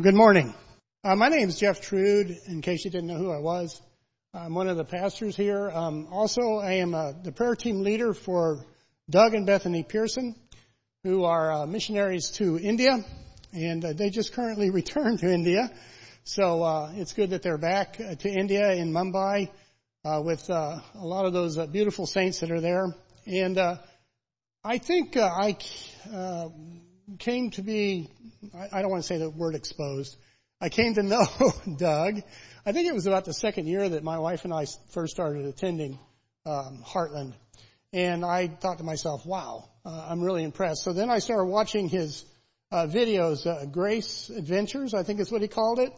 Good morning. Uh, my name is Jeff Trude, in case you didn't know who I was. I'm one of the pastors here. Um, also, I am uh, the prayer team leader for Doug and Bethany Pearson, who are uh, missionaries to India, and uh, they just currently returned to India. So uh, it's good that they're back uh, to India in Mumbai with a lot of those beautiful saints that are there. And I think I came to be I, don't want to say the word exposed. I came to know Doug. I think it was about the second year that my wife and I first started attending um, Heartland, and I thought to myself, "Wow, uh, I'm really impressed." So then I started watching his uh, videos, uh, Grace Adventures, I think is what he called it.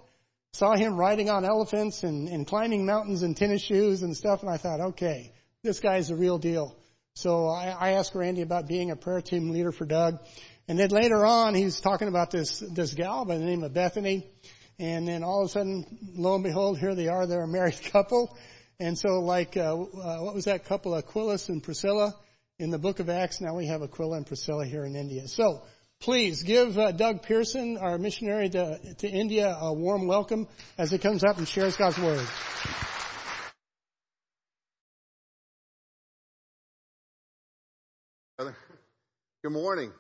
Saw him riding on elephants and, and climbing mountains in tennis shoes and stuff, and I thought, "Okay, this guy's the real deal." So I, I asked Randy about being a prayer team leader for Doug. And then later on, he's talking about this, this gal by the name of Bethany. And then all of a sudden, lo and behold, here they are. They're a married couple. And so like, uh, uh, what was that couple, Aquilus and Priscilla in the book of Acts? Now we have Aquila and Priscilla here in India. So please give uh, Doug Pearson, our missionary to, to India, a warm welcome as he comes up and shares God's word. Good morning.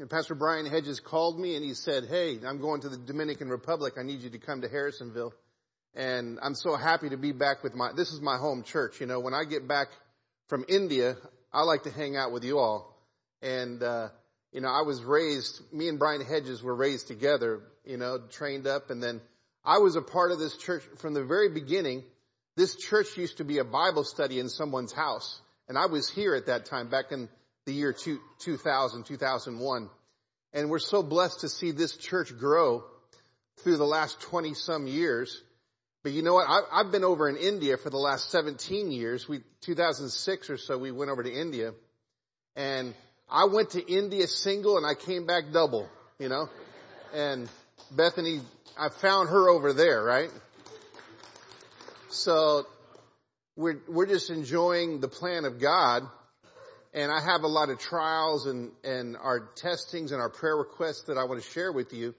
And Pastor Brian Hedges called me and he said, Hey, I'm going to the Dominican Republic. I need you to come to Harrisonville. And I'm so happy to be back with my, this is my home church. You know, when I get back from India, I like to hang out with you all. And, uh, you know, I was raised, me and Brian Hedges were raised together, you know, trained up. And then I was a part of this church from the very beginning. This church used to be a Bible study in someone's house. And I was here at that time back in the year 2000, 2001. And we're so blessed to see this church grow through the last 20 some years. But you know what? I, have been over in India for the last 17 years. We, 2006 or so, we went over to India. And I went to India single and I came back double, you know? And Bethany, I found her over there, right? So we're, we're just enjoying the plan of God and I have a lot of trials and, and our testings and our prayer requests that I want to share with you.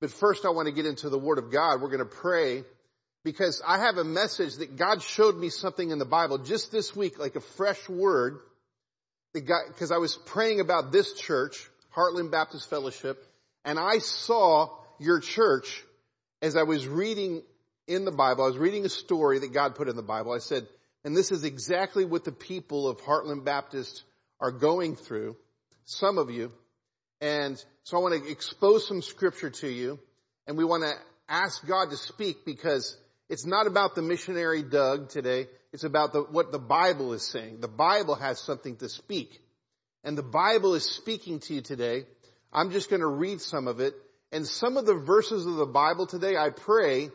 But first I want to get into the Word of God. We're going to pray because I have a message that God showed me something in the Bible just this week, like a fresh word that God, cause I was praying about this church, Heartland Baptist Fellowship, and I saw your church as I was reading in the Bible. I was reading a story that God put in the Bible. I said, and this is exactly what the people of Heartland Baptist are going through, some of you. And so I want to expose some scripture to you and we want to ask God to speak because it's not about the missionary Doug today. It's about the, what the Bible is saying. The Bible has something to speak. And the Bible is speaking to you today. I'm just going to read some of it. And some of the verses of the Bible today, I pray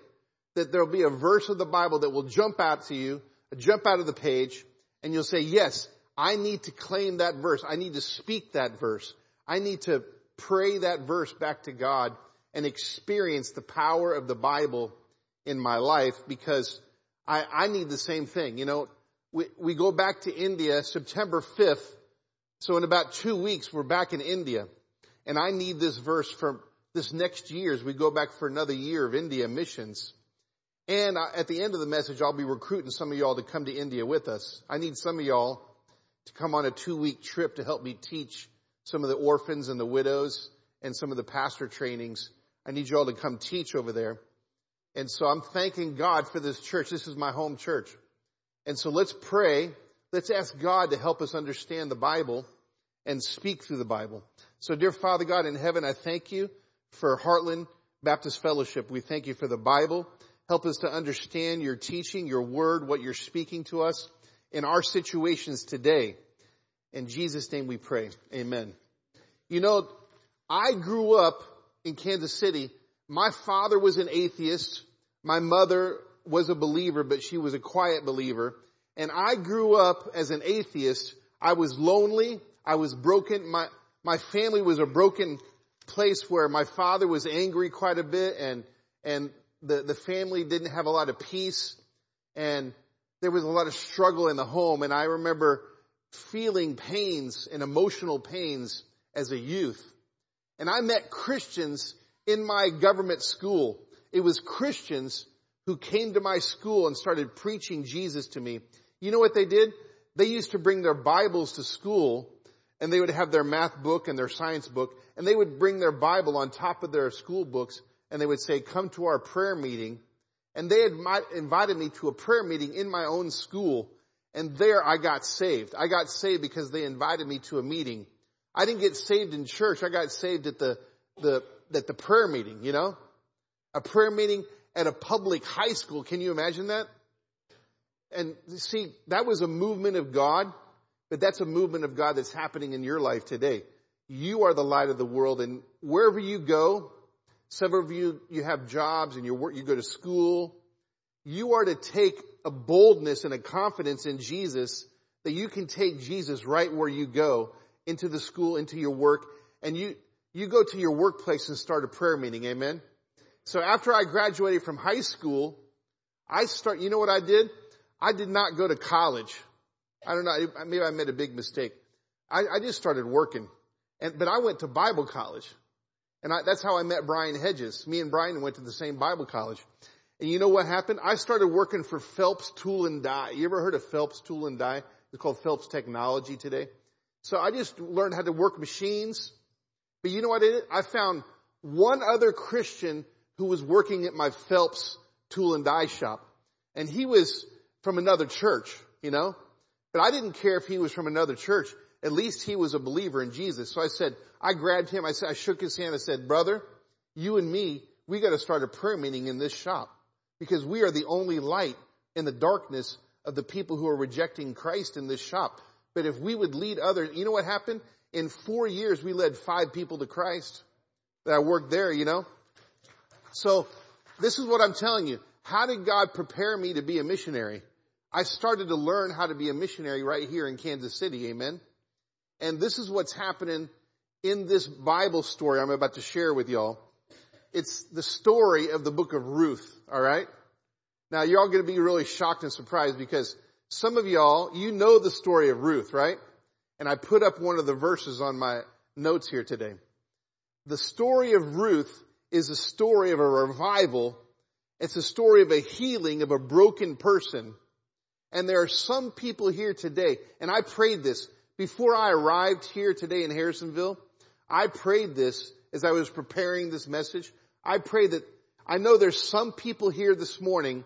that there'll be a verse of the Bible that will jump out to you jump out of the page and you'll say, yes, I need to claim that verse. I need to speak that verse. I need to pray that verse back to God and experience the power of the Bible in my life because I, I need the same thing. You know, we, we go back to India September 5th. So in about two weeks, we're back in India and I need this verse for this next year as we go back for another year of India missions. And at the end of the message, I'll be recruiting some of y'all to come to India with us. I need some of y'all to come on a two week trip to help me teach some of the orphans and the widows and some of the pastor trainings. I need y'all to come teach over there. And so I'm thanking God for this church. This is my home church. And so let's pray. Let's ask God to help us understand the Bible and speak through the Bible. So dear Father God in heaven, I thank you for Heartland Baptist Fellowship. We thank you for the Bible. Help us to understand your teaching, your word, what you're speaking to us in our situations today. In Jesus' name we pray. Amen. You know, I grew up in Kansas City. My father was an atheist. My mother was a believer, but she was a quiet believer. And I grew up as an atheist. I was lonely. I was broken. My, my family was a broken place where my father was angry quite a bit and, and the, the family didn't have a lot of peace and there was a lot of struggle in the home. And I remember feeling pains and emotional pains as a youth. And I met Christians in my government school. It was Christians who came to my school and started preaching Jesus to me. You know what they did? They used to bring their Bibles to school and they would have their math book and their science book and they would bring their Bible on top of their school books and they would say, come to our prayer meeting. And they had invited me to a prayer meeting in my own school and there I got saved. I got saved because they invited me to a meeting. I didn't get saved in church. I got saved at the, the, at the prayer meeting, you know? A prayer meeting at a public high school. Can you imagine that? And see, that was a movement of God, but that's a movement of God that's happening in your life today. You are the light of the world and wherever you go, several of you, you have jobs and you work, you go to school, you are to take a boldness and a confidence in Jesus that you can take Jesus right where you go into the school, into your work, and you, you go to your workplace and start a prayer meeting. Amen. So after I graduated from high school, I start, you know what I did? I did not go to college. I don't know, maybe I made a big mistake. I, I just started working. And, but I went to Bible college. And I, that's how I met Brian Hedges. Me and Brian went to the same Bible college. And you know what happened? I started working for Phelps Tool and Die. You ever heard of Phelps Tool and Die? It's called Phelps Technology today. So I just learned how to work machines. But you know what I did? I found one other Christian who was working at my Phelps Tool and Die shop. And he was from another church, you know? But I didn't care if he was from another church. At least he was a believer in Jesus. So I said, I grabbed him. I said, I shook his hand. I said, brother, you and me, we got to start a prayer meeting in this shop because we are the only light in the darkness of the people who are rejecting Christ in this shop. But if we would lead others, you know what happened? In four years, we led five people to Christ that I worked there, you know? So this is what I'm telling you. How did God prepare me to be a missionary? I started to learn how to be a missionary right here in Kansas City. Amen. And this is what's happening in this Bible story I'm about to share with y'all. It's the story of the book of Ruth, alright? Now you're all gonna be really shocked and surprised because some of y'all, you know the story of Ruth, right? And I put up one of the verses on my notes here today. The story of Ruth is a story of a revival. It's a story of a healing of a broken person. And there are some people here today, and I prayed this before I arrived here today in Harrisonville. I prayed this as I was preparing this message. I pray that I know there's some people here this morning,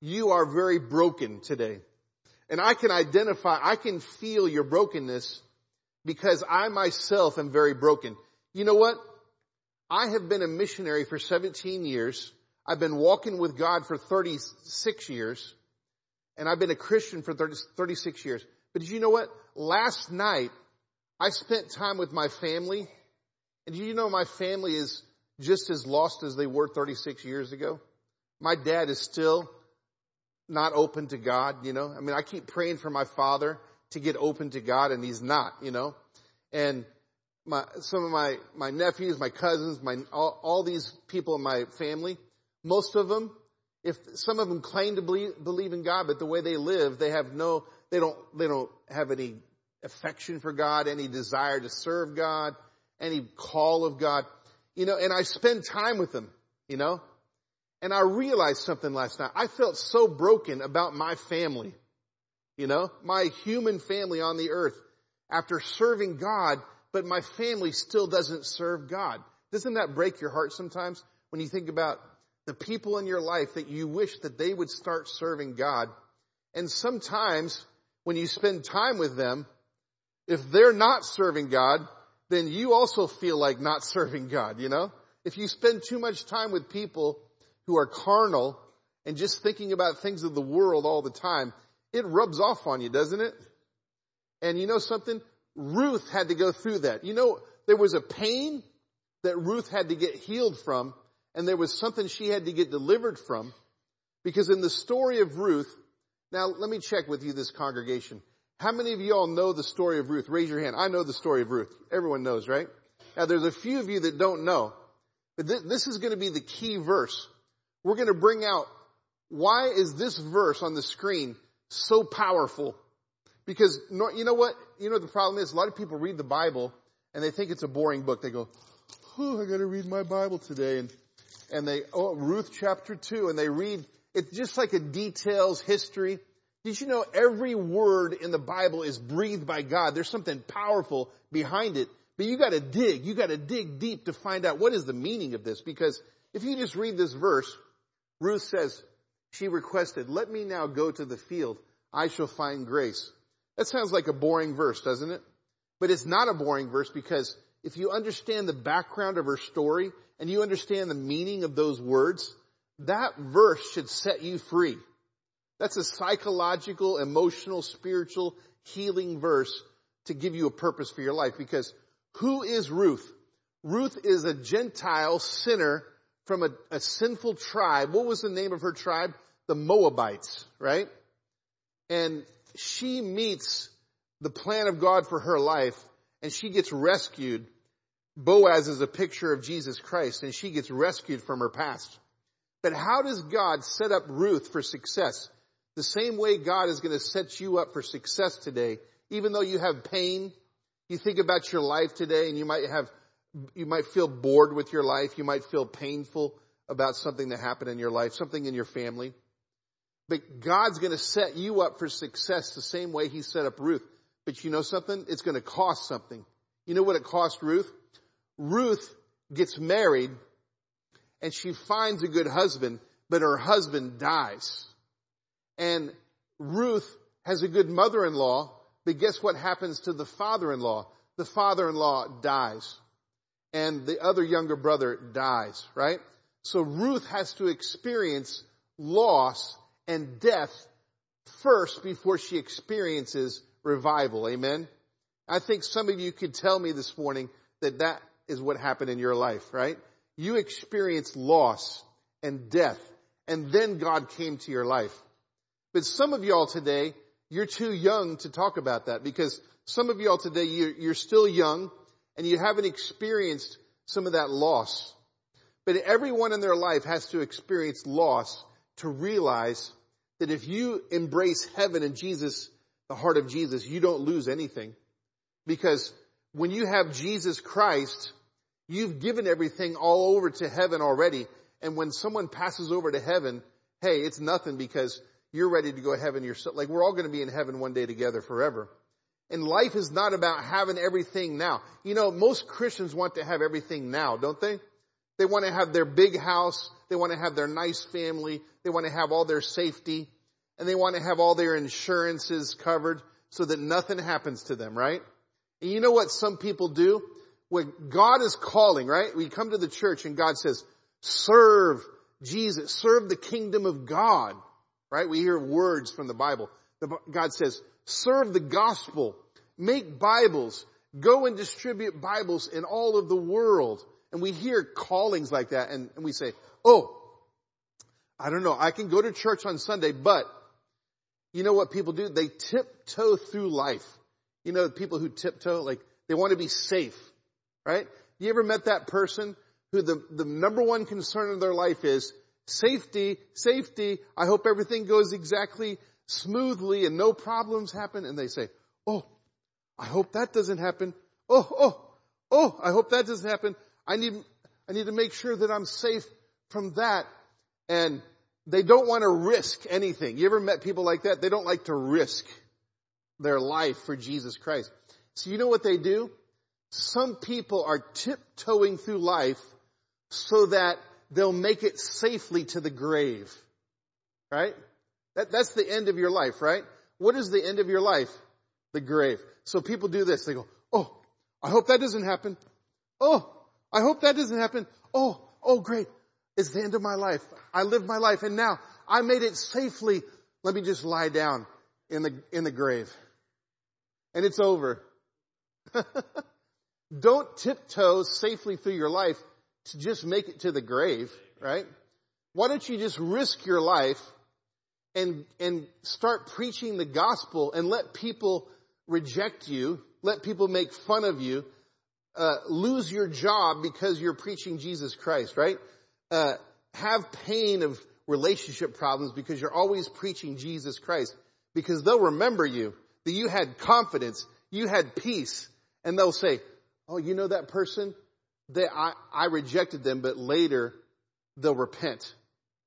you are very broken today. And I can identify, I can feel your brokenness because I myself am very broken. You know what? I have been a missionary for 17 years. I've been walking with God for 36 years. And I've been a Christian for 30, 36 years. But did you know what? Last night, I spent time with my family. And you know my family is just as lost as they were 36 years ago. My dad is still not open to God, you know. I mean, I keep praying for my father to get open to God and he's not, you know. And my, some of my, my nephews, my cousins, my, all, all these people in my family, most of them, if some of them claim to believe, believe in God, but the way they live, they have no, they don't, they don't have any affection for God, any desire to serve God, any call of God. You know, and I spend time with them, you know, and I realized something last night. I felt so broken about my family, you know, my human family on the earth after serving God, but my family still doesn't serve God. Doesn't that break your heart sometimes when you think about the people in your life that you wish that they would start serving God? And sometimes when you spend time with them, if they're not serving God, then you also feel like not serving God, you know? If you spend too much time with people who are carnal and just thinking about things of the world all the time, it rubs off on you, doesn't it? And you know something? Ruth had to go through that. You know, there was a pain that Ruth had to get healed from, and there was something she had to get delivered from, because in the story of Ruth, now let me check with you this congregation. How many of you all know the story of Ruth? Raise your hand. I know the story of Ruth. Everyone knows, right? Now there's a few of you that don't know, but th- this is going to be the key verse. We're going to bring out why is this verse on the screen so powerful? Because you know what? You know what the problem is? A lot of people read the Bible and they think it's a boring book. They go, oh, I gotta read my Bible today. And, and they, oh, Ruth chapter two, and they read, it's just like a details history. Did you know every word in the Bible is breathed by God? There's something powerful behind it. But you gotta dig, you gotta dig deep to find out what is the meaning of this. Because if you just read this verse, Ruth says, she requested, let me now go to the field. I shall find grace. That sounds like a boring verse, doesn't it? But it's not a boring verse because if you understand the background of her story and you understand the meaning of those words, that verse should set you free. That's a psychological, emotional, spiritual healing verse to give you a purpose for your life because who is Ruth? Ruth is a Gentile sinner from a, a sinful tribe. What was the name of her tribe? The Moabites, right? And she meets the plan of God for her life and she gets rescued. Boaz is a picture of Jesus Christ and she gets rescued from her past. But how does God set up Ruth for success? The same way God is going to set you up for success today, even though you have pain, you think about your life today and you might have, you might feel bored with your life. You might feel painful about something that happened in your life, something in your family. But God's going to set you up for success the same way He set up Ruth. But you know something? It's going to cost something. You know what it cost Ruth? Ruth gets married and she finds a good husband, but her husband dies. And Ruth has a good mother-in-law, but guess what happens to the father-in-law? The father-in-law dies. And the other younger brother dies, right? So Ruth has to experience loss and death first before she experiences revival. Amen. I think some of you could tell me this morning that that is what happened in your life, right? You experienced loss and death and then God came to your life. But some of y'all today, you're too young to talk about that because some of y'all today, you're, still young and you haven't experienced some of that loss. But everyone in their life has to experience loss to realize that if you embrace heaven and Jesus, the heart of Jesus, you don't lose anything. Because when you have Jesus Christ, you've given everything all over to heaven already. And when someone passes over to heaven, hey, it's nothing because you're ready to go to heaven yourself. Like we're all going to be in heaven one day together forever. And life is not about having everything now. You know, most Christians want to have everything now, don't they? They want to have their big house. They want to have their nice family. They want to have all their safety and they want to have all their insurances covered so that nothing happens to them, right? And you know what some people do? When God is calling, right? We come to the church and God says, serve Jesus, serve the kingdom of God, right? We hear words from the Bible. God says, serve the gospel, make Bibles, go and distribute Bibles in all of the world. And we hear callings like that and, and we say, oh, I don't know, I can go to church on Sunday, but you know what people do? They tiptoe through life. You know, people who tiptoe, like, they want to be safe, right? You ever met that person who the, the number one concern of their life is safety, safety. I hope everything goes exactly smoothly and no problems happen. And they say, Oh, I hope that doesn't happen. Oh, oh, oh, I hope that doesn't happen. I need, I need to make sure that I'm safe from that. And they don't want to risk anything. You ever met people like that? They don't like to risk their life for Jesus Christ. So you know what they do? Some people are tiptoeing through life so that they'll make it safely to the grave. Right? That, that's the end of your life, right? What is the end of your life? The grave. So people do this. They go, oh, I hope that doesn't happen. Oh, I hope that doesn't happen. Oh, oh great. It's the end of my life. I lived my life and now I made it safely. Let me just lie down in the, in the grave. And it's over. Don't tiptoe safely through your life to just make it to the grave, right? Why don't you just risk your life and, and start preaching the gospel and let people reject you, let people make fun of you, uh, lose your job because you're preaching Jesus Christ, right? uh, have pain of relationship problems because you're always preaching Jesus Christ. Because they'll remember you, that you had confidence, you had peace, and they'll say, oh, you know that person? they, I, I rejected them, but later they'll repent.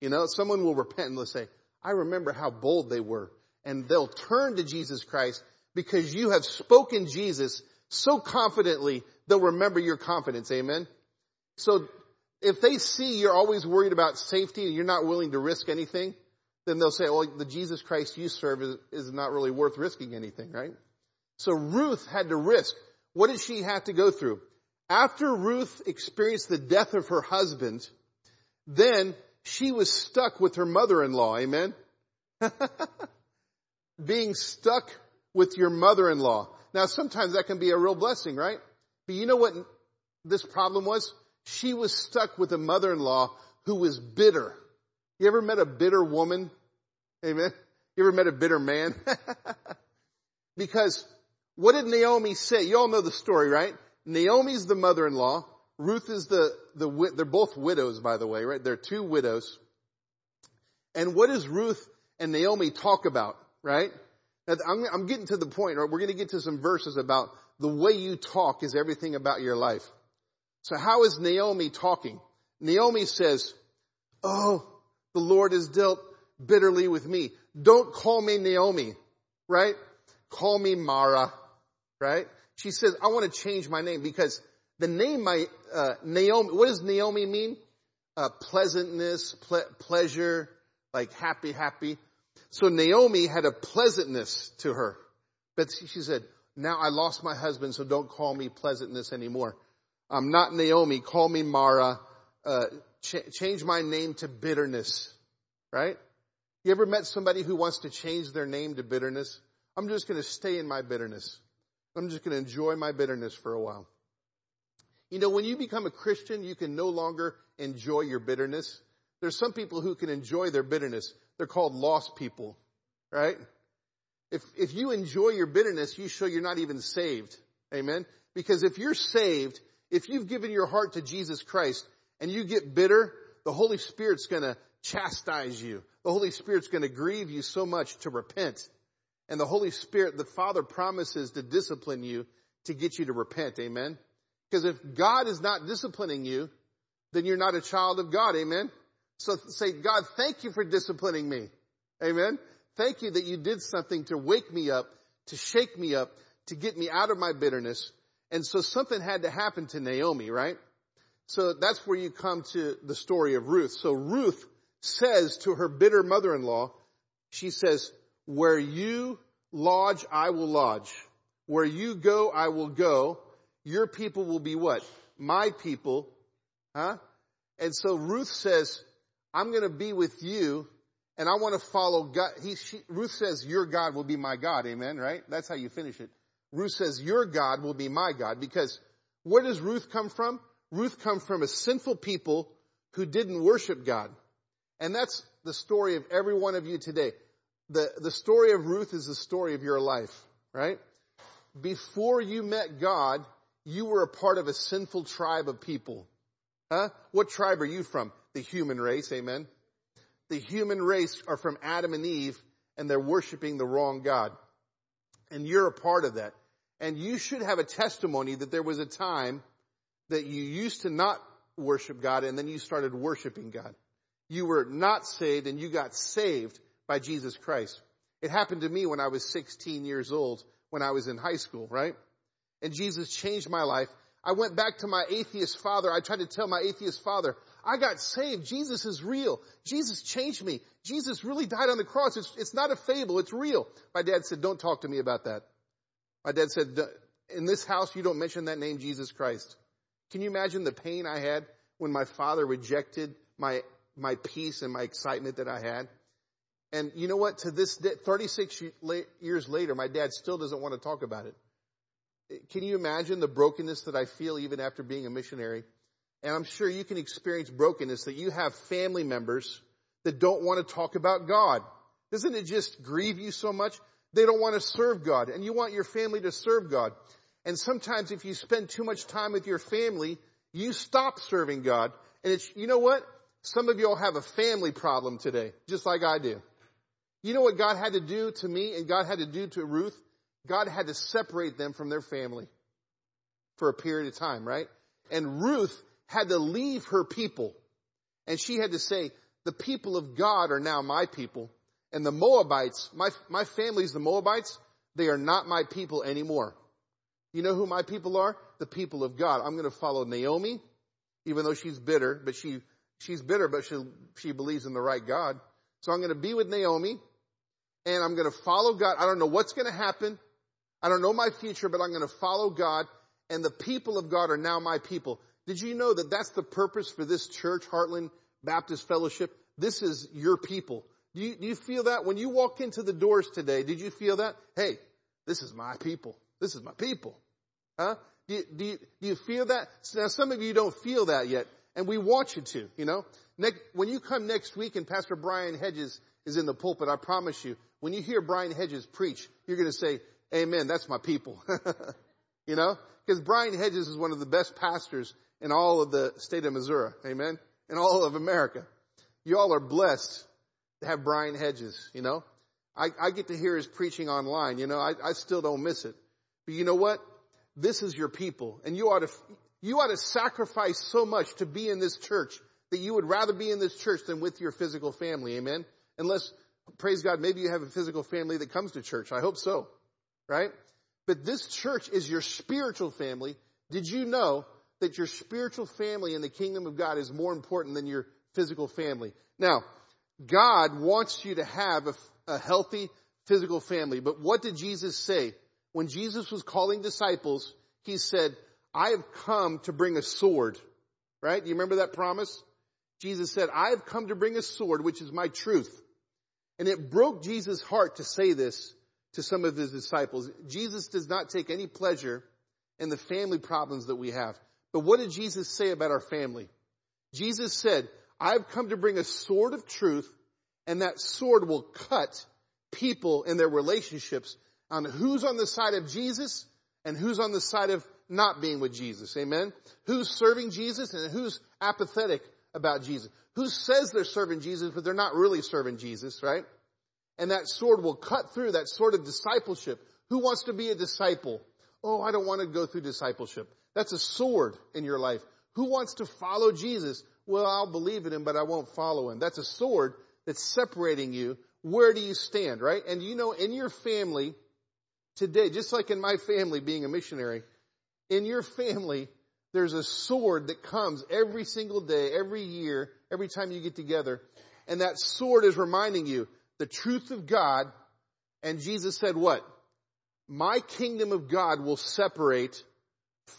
You know, someone will repent and they'll say, I remember how bold they were. And they'll turn to Jesus Christ because you have spoken Jesus so confidently, they'll remember your confidence. Amen. So if they see you're always worried about safety and you're not willing to risk anything, then they'll say, well, the Jesus Christ you serve is, is not really worth risking anything, right? So Ruth had to risk. What did she have to go through? After Ruth experienced the death of her husband, then she was stuck with her mother-in-law. Amen. Being stuck with your mother-in-law. Now sometimes that can be a real blessing, right? But you know what this problem was? She was stuck with a mother-in-law who was bitter. You ever met a bitter woman? Amen. You ever met a bitter man? because what did Naomi say? You all know the story, right? Naomi's the mother-in-law. Ruth is the, the, they're both widows, by the way, right? They're two widows. And what does Ruth and Naomi talk about, right? I'm, I'm getting to the point, right? We're going to get to some verses about the way you talk is everything about your life. So how is Naomi talking? Naomi says, Oh, the Lord has dealt bitterly with me. Don't call me Naomi, right? Call me Mara, right? She says, I want to change my name because the name my, uh, Naomi, what does Naomi mean? Uh, pleasantness, ple- pleasure, like happy, happy. So Naomi had a pleasantness to her. But she said, now I lost my husband, so don't call me pleasantness anymore. I'm not Naomi. Call me Mara. Uh, ch- change my name to bitterness. Right? You ever met somebody who wants to change their name to bitterness? I'm just going to stay in my bitterness. I'm just going to enjoy my bitterness for a while. You know, when you become a Christian, you can no longer enjoy your bitterness. There's some people who can enjoy their bitterness. They're called lost people, right? If, if you enjoy your bitterness, you show you're not even saved. Amen? Because if you're saved, if you've given your heart to Jesus Christ and you get bitter, the Holy Spirit's gonna chastise you. The Holy Spirit's gonna grieve you so much to repent. And the Holy Spirit, the Father promises to discipline you to get you to repent. Amen? Because if God is not disciplining you, then you're not a child of God. Amen? So say, God, thank you for disciplining me. Amen? Thank you that you did something to wake me up, to shake me up, to get me out of my bitterness. And so something had to happen to Naomi, right? So that's where you come to the story of Ruth. So Ruth says to her bitter mother-in-law, she says, where you lodge, I will lodge. Where you go, I will go. Your people will be what? My people. Huh? And so Ruth says, I'm going to be with you and I want to follow God. He, she, Ruth says, your God will be my God. Amen. Right? That's how you finish it. Ruth says, your God will be my God because where does Ruth come from? Ruth comes from a sinful people who didn't worship God. And that's the story of every one of you today. The, the story of Ruth is the story of your life, right? Before you met God, you were a part of a sinful tribe of people. Huh? What tribe are you from? The human race, amen? The human race are from Adam and Eve and they're worshiping the wrong God. And you're a part of that. And you should have a testimony that there was a time that you used to not worship God and then you started worshiping God. You were not saved and you got saved by Jesus Christ. It happened to me when I was 16 years old when I was in high school, right? And Jesus changed my life. I went back to my atheist father. I tried to tell my atheist father, I got saved. Jesus is real. Jesus changed me. Jesus really died on the cross. It's, it's not a fable. It's real. My dad said, don't talk to me about that. My dad said, in this house, you don't mention that name, Jesus Christ. Can you imagine the pain I had when my father rejected my, my peace and my excitement that I had? And you know what? To this day, 36 years later, my dad still doesn't want to talk about it. Eh, can you imagine the brokenness that I feel even after being a missionary? And I'm sure you can experience brokenness that you have family members that don't want to talk about God. Doesn't it just grieve you so much? They don't want to serve God and you want your family to serve God. And sometimes if you spend too much time with your family, you stop serving God. And it's, you know what? Some of y'all have a family problem today, just like I do. You know what God had to do to me and God had to do to Ruth? God had to separate them from their family for a period of time, right? And Ruth had to leave her people. And she had to say, the people of God are now my people. And the Moabites, my, my family's the Moabites, they are not my people anymore. You know who my people are? The people of God. I'm going to follow Naomi, even though she's bitter, but she, she's bitter, but she, she believes in the right God. So I'm going to be with Naomi and I'm going to follow God. I don't know what's going to happen. I don't know my future, but I'm going to follow God and the people of God are now my people. Did you know that that's the purpose for this church, Heartland Baptist Fellowship? This is your people. Do you, do you feel that when you walk into the doors today? Did you feel that? Hey, this is my people. This is my people. Huh? Do you, do you, do you feel that? Now some of you don't feel that yet, and we want you to, you know? Next, when you come next week and Pastor Brian Hedges is in the pulpit, I promise you, when you hear Brian Hedges preach, you're gonna say, Amen, that's my people. you know? Because Brian Hedges is one of the best pastors in all of the state of Missouri. Amen? In all of America. You all are blessed to have Brian Hedges, you know? I, I get to hear his preaching online, you know, I, I still don't miss it. But you know what? This is your people and you ought to, you ought to sacrifice so much to be in this church that you would rather be in this church than with your physical family. Amen. Unless, praise God, maybe you have a physical family that comes to church. I hope so. Right? But this church is your spiritual family. Did you know that your spiritual family in the kingdom of God is more important than your physical family? Now, God wants you to have a, a healthy physical family. But what did Jesus say? When Jesus was calling disciples, he said, I have come to bring a sword. Right? You remember that promise? Jesus said, I have come to bring a sword, which is my truth. And it broke Jesus' heart to say this to some of his disciples. Jesus does not take any pleasure in the family problems that we have. But what did Jesus say about our family? Jesus said, I've come to bring a sword of truth and that sword will cut people in their relationships on who's on the side of Jesus and who's on the side of not being with Jesus. Amen. Who's serving Jesus and who's apathetic about Jesus. Who says they're serving Jesus, but they're not really serving Jesus, right? And that sword will cut through that sort of discipleship. Who wants to be a disciple? Oh, I don't want to go through discipleship. That's a sword in your life. Who wants to follow Jesus? Well, I'll believe in him, but I won't follow him. That's a sword that's separating you. Where do you stand, right? And you know, in your family today, just like in my family being a missionary, in your family, there's a sword that comes every single day, every year, every time you get together. And that sword is reminding you, the truth of God, and Jesus said what? My kingdom of God will separate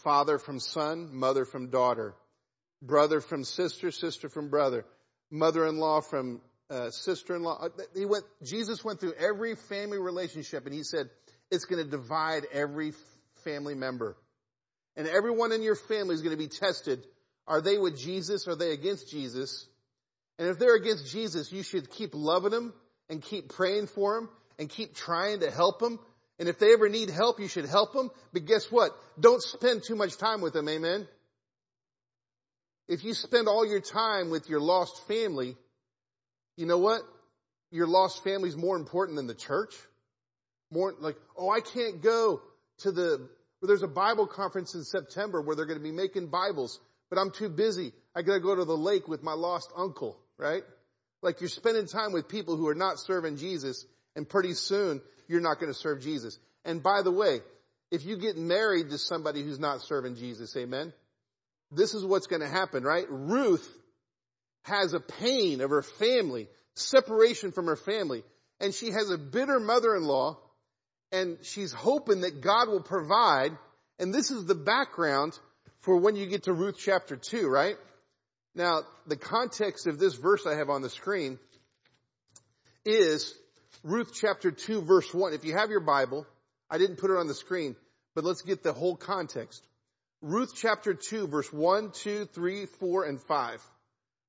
father from son, mother from daughter, brother from sister, sister from brother, mother-in-law from uh, sister-in-law. Uh, he went, Jesus went through every family relationship and he said, it's going to divide every family member. And everyone in your family is going to be tested. Are they with Jesus? Are they against Jesus? And if they're against Jesus, you should keep loving them and keep praying for them and keep trying to help them. And if they ever need help, you should help them. But guess what? Don't spend too much time with them. Amen. If you spend all your time with your lost family, you know what? Your lost family is more important than the church. More like, oh, I can't go to the, well, there's a Bible conference in September where they're going to be making Bibles, but I'm too busy. I gotta go to the lake with my lost uncle, right? Like you're spending time with people who are not serving Jesus and pretty soon you're not going to serve Jesus. And by the way, if you get married to somebody who's not serving Jesus, amen, this is what's going to happen, right? Ruth has a pain of her family, separation from her family, and she has a bitter mother-in-law, and she's hoping that God will provide, and this is the background for when you get to Ruth chapter 2, right? Now, the context of this verse I have on the screen is Ruth chapter 2 verse 1. If you have your Bible, I didn't put it on the screen, but let's get the whole context. Ruth chapter 2 verse 1, 2, 3, 4, and 5.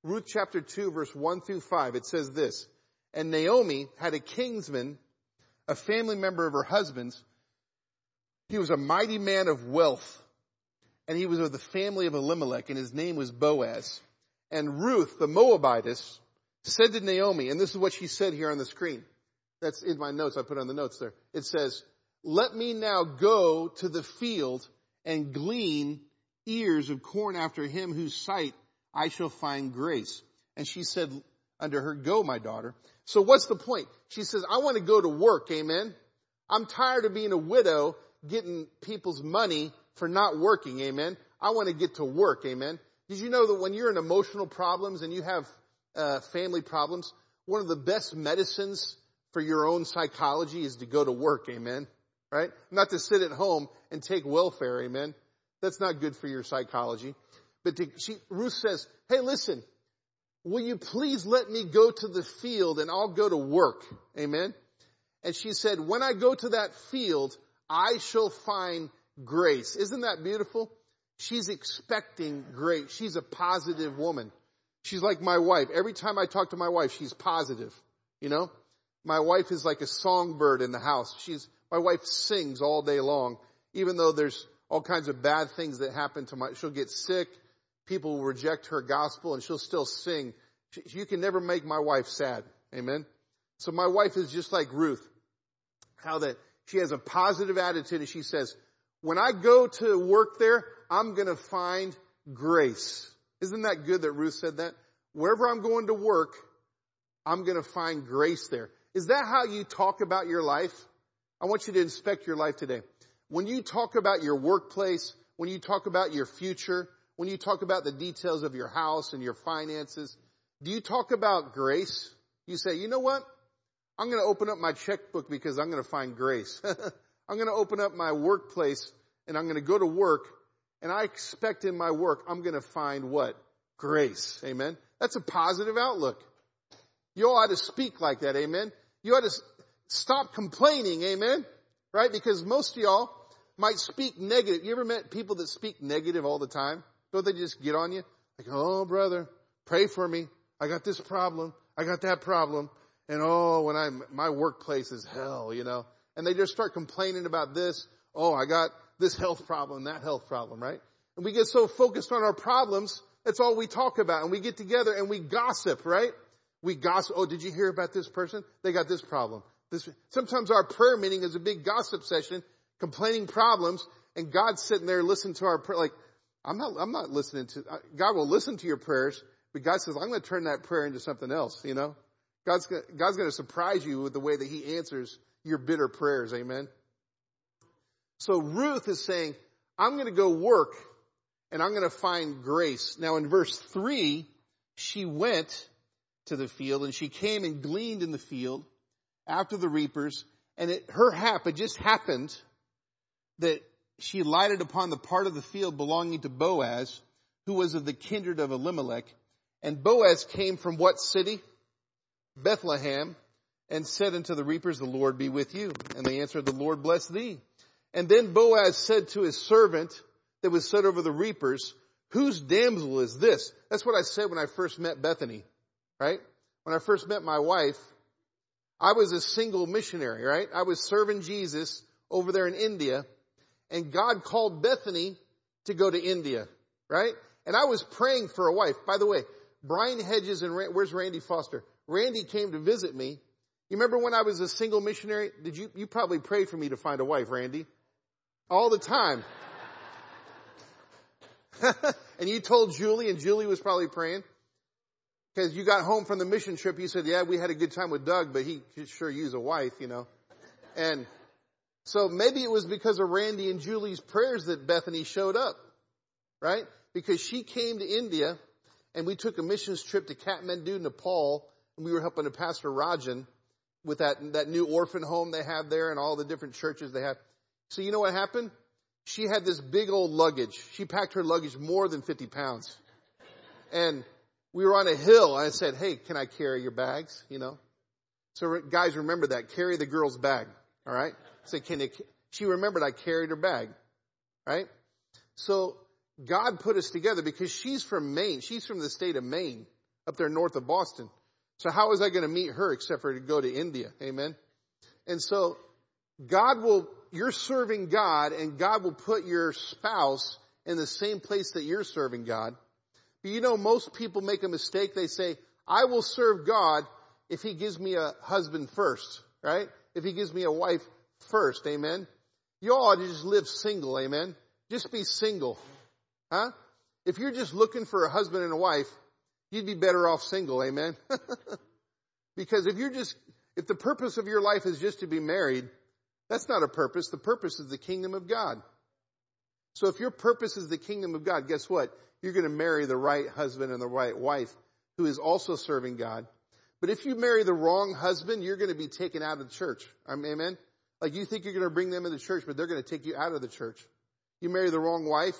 Ruth chapter 2 verse 1 through 5. It says this, And Naomi had a kinsman, a family member of her husband's. He was a mighty man of wealth, and he was of the family of Elimelech, and his name was Boaz. And Ruth, the Moabitess, said to Naomi, and this is what she said here on the screen. That's in my notes. I put on the notes there. It says, let me now go to the field and glean ears of corn after him whose sight I shall find grace. And she said unto her, go my daughter. So what's the point? She says, I want to go to work. Amen. I'm tired of being a widow getting people's money for not working. Amen. I want to get to work. Amen. Did you know that when you're in emotional problems and you have uh, family problems, one of the best medicines for your own psychology is to go to work. Amen. Right? Not to sit at home and take welfare. Amen. That's not good for your psychology. But to, she, Ruth says, hey, listen, will you please let me go to the field and I'll go to work? Amen. And she said, when I go to that field, I shall find grace. Isn't that beautiful? She's expecting grace. She's a positive woman. She's like my wife. Every time I talk to my wife, she's positive. You know? My wife is like a songbird in the house. She's, my wife sings all day long, even though there's all kinds of bad things that happen to my, she'll get sick. People will reject her gospel and she'll still sing. You can never make my wife sad. Amen. So my wife is just like Ruth. How that she has a positive attitude and she says, when I go to work there, I'm gonna find grace. Isn't that good that Ruth said that? Wherever I'm going to work, I'm gonna find grace there. Is that how you talk about your life? I want you to inspect your life today. When you talk about your workplace, when you talk about your future, when you talk about the details of your house and your finances, do you talk about grace? You say, you know what? I'm going to open up my checkbook because I'm going to find grace. I'm going to open up my workplace and I'm going to go to work and I expect in my work I'm going to find what? Grace. Amen. That's a positive outlook. You ought to speak like that. Amen. You ought to stop complaining. Amen. Right? Because most of y'all might speak negative. You ever met people that speak negative all the time? Don't they just get on you? Like, oh brother, pray for me. I got this problem. I got that problem. And oh, when I'm, my workplace is hell, you know. And they just start complaining about this. Oh, I got this health problem, that health problem, right? And we get so focused on our problems, that's all we talk about. And we get together and we gossip, right? We gossip. Oh, did you hear about this person? They got this problem. This, sometimes our prayer meeting is a big gossip session, complaining problems, and God's sitting there listening to our prayer. Like, I'm not, I'm not listening to, God will listen to your prayers, but God says, I'm going to turn that prayer into something else, you know? God's gonna, God's going to surprise you with the way that He answers your bitter prayers. Amen. So Ruth is saying, I'm going to go work and I'm going to find grace. Now in verse three, she went to the field and she came and gleaned in the field after the reapers and it, her hap, it just happened that she lighted upon the part of the field belonging to Boaz, who was of the kindred of Elimelech. And Boaz came from what city? Bethlehem, and said unto the reapers, the Lord be with you. And they answered, the Lord bless thee. And then Boaz said to his servant that was set over the reapers, whose damsel is this? That's what I said when I first met Bethany, right? When I first met my wife, I was a single missionary, right? I was serving Jesus over there in India and God called Bethany to go to India, right? And I was praying for a wife. By the way, Brian Hedges and where's Randy Foster? Randy came to visit me. You remember when I was a single missionary? Did you, you probably prayed for me to find a wife, Randy? all the time. and you told Julie, and Julie was probably praying. Because you got home from the mission trip, you said, yeah, we had a good time with Doug, but he could sure use a wife, you know. And so maybe it was because of Randy and Julie's prayers that Bethany showed up, right? Because she came to India and we took a missions trip to Kathmandu, Nepal, and we were helping to Pastor Rajan with that, that new orphan home they have there and all the different churches they have. So you know what happened? She had this big old luggage. She packed her luggage more than 50 pounds. And we were on a hill. I said, Hey, can I carry your bags? You know? So guys, remember that. Carry the girl's bag. All right. Say, can you, she remembered I carried her bag. Right? So God put us together because she's from Maine. She's from the state of Maine up there north of Boston. So how was I going to meet her except for to go to India? Amen. And so God will you're serving God and God will put your spouse in the same place that you're serving God. But you know, most people make a mistake. They say, I will serve God if he gives me a husband first, right? If he gives me a wife first, amen? You ought to just live single, amen? Just be single. Huh? If you're just looking for a husband and a wife, you'd be better off single, amen? because if you're just, if the purpose of your life is just to be married, that's not a purpose. The purpose is the kingdom of God. So if your purpose is the kingdom of God, guess what? You're going to marry the right husband and the right wife who is also serving God. But if you marry the wrong husband, you're going to be taken out of the church. Amen? Like you think you're going to bring them in the church, but they're going to take you out of the church. You marry the wrong wife,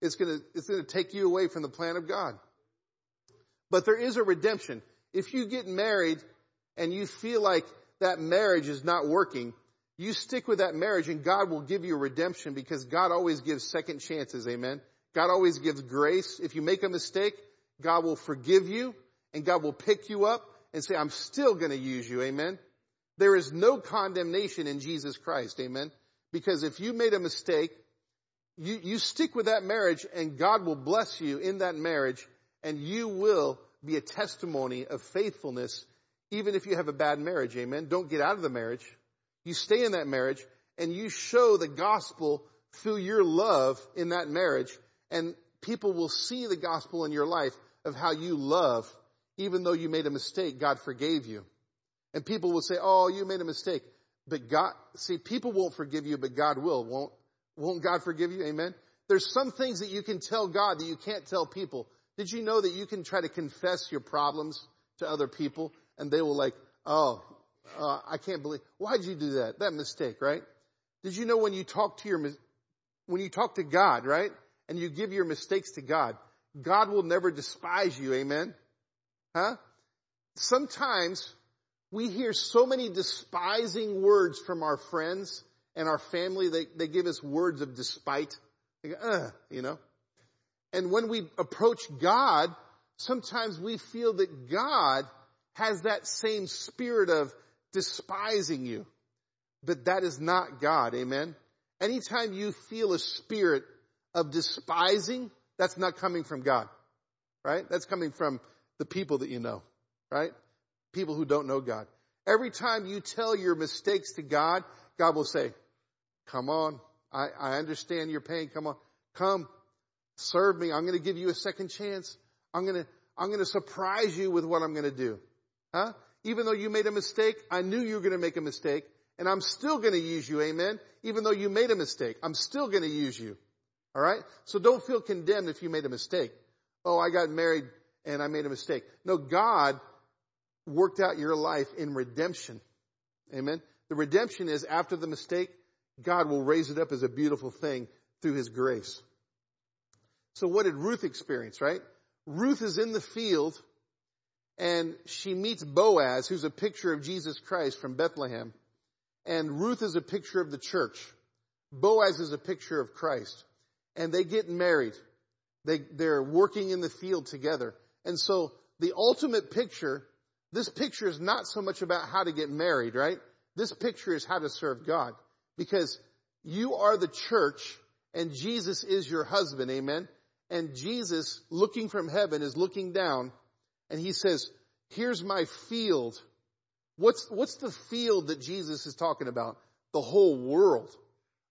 it's going to, it's going to take you away from the plan of God. But there is a redemption. If you get married and you feel like that marriage is not working, you stick with that marriage and God will give you a redemption because God always gives second chances. Amen. God always gives grace. If you make a mistake, God will forgive you and God will pick you up and say, I'm still going to use you. Amen. There is no condemnation in Jesus Christ. Amen. Because if you made a mistake, you, you stick with that marriage and God will bless you in that marriage and you will be a testimony of faithfulness even if you have a bad marriage. Amen. Don't get out of the marriage. You stay in that marriage and you show the gospel through your love in that marriage and people will see the gospel in your life of how you love even though you made a mistake, God forgave you. And people will say, oh, you made a mistake. But God, see, people won't forgive you, but God will. Won't, won't God forgive you? Amen. There's some things that you can tell God that you can't tell people. Did you know that you can try to confess your problems to other people and they will like, oh, uh, I can't believe, why'd you do that? That mistake, right? Did you know when you talk to your, when you talk to God, right? And you give your mistakes to God, God will never despise you. Amen. Huh? Sometimes we hear so many despising words from our friends and our family. They, they give us words of despite. Go, you know. And when we approach God, sometimes we feel that God has that same spirit of despising you. But that is not God. Amen. Anytime you feel a spirit of despising, that's not coming from God. Right? That's coming from the people that you know. Right? People who don't know God. Every time you tell your mistakes to God, God will say, come on. I, I understand your pain. Come on. Come. Serve me. I'm going to give you a second chance. I'm going to, I'm going to surprise you with what I'm going to do. Huh? Even though you made a mistake, I knew you were going to make a mistake and I'm still going to use you. Amen. Even though you made a mistake, I'm still going to use you. All right. So don't feel condemned if you made a mistake. Oh, I got married and I made a mistake. No, God worked out your life in redemption. Amen. The redemption is after the mistake, God will raise it up as a beautiful thing through his grace. So what did Ruth experience, right? Ruth is in the field and she meets Boaz, who's a picture of Jesus Christ from Bethlehem. And Ruth is a picture of the church. Boaz is a picture of Christ. And they get married. They, they're working in the field together. And so the ultimate picture, this picture is not so much about how to get married, right? This picture is how to serve God. Because you are the church and Jesus is your husband, amen? And Jesus, looking from heaven, is looking down and he says, here's my field. What's, what's the field that Jesus is talking about? The whole world.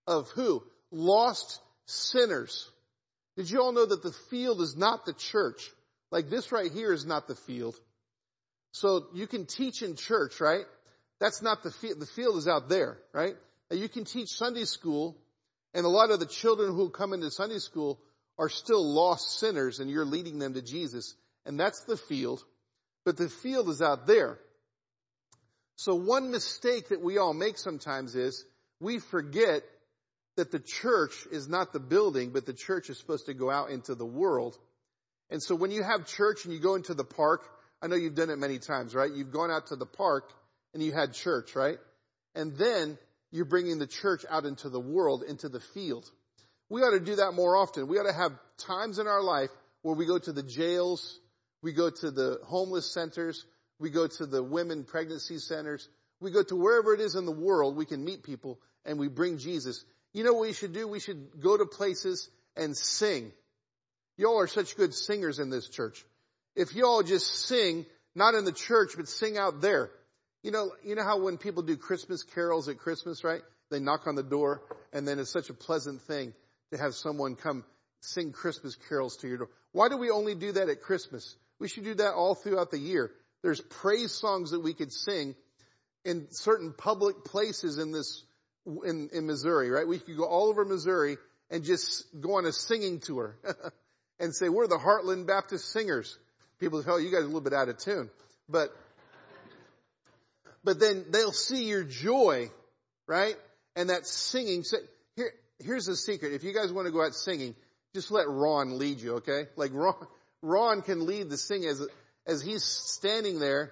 Of who? Lost sinners. Did you all know that the field is not the church? Like this right here is not the field. So you can teach in church, right? That's not the field. The field is out there, right? Now you can teach Sunday school and a lot of the children who come into Sunday school are still lost sinners and you're leading them to Jesus. And that's the field. But the field is out there. So one mistake that we all make sometimes is we forget that the church is not the building, but the church is supposed to go out into the world and so when you have church and you go into the park, I know you've done it many times, right? You've gone out to the park and you had church, right? And then you're bringing the church out into the world, into the field. We ought to do that more often. We ought to have times in our life where we go to the jails, we go to the homeless centers, we go to the women pregnancy centers, we go to wherever it is in the world we can meet people and we bring Jesus. You know what we should do? We should go to places and sing. Y'all are such good singers in this church. If y'all just sing, not in the church, but sing out there. You know, you know how when people do Christmas carols at Christmas, right? They knock on the door and then it's such a pleasant thing to have someone come, sing Christmas carols to your door. Why do we only do that at Christmas? We should do that all throughout the year. There's praise songs that we could sing in certain public places in this, in, in Missouri, right? We could go all over Missouri and just go on a singing tour and say, we're the Heartland Baptist singers. People say, oh, you guys are a little bit out of tune. But, but then they'll see your joy, right? And that singing. Here, here's the secret. If you guys want to go out singing, just let Ron lead you, okay? Like Ron, Ron can lead the sing as, as he's standing there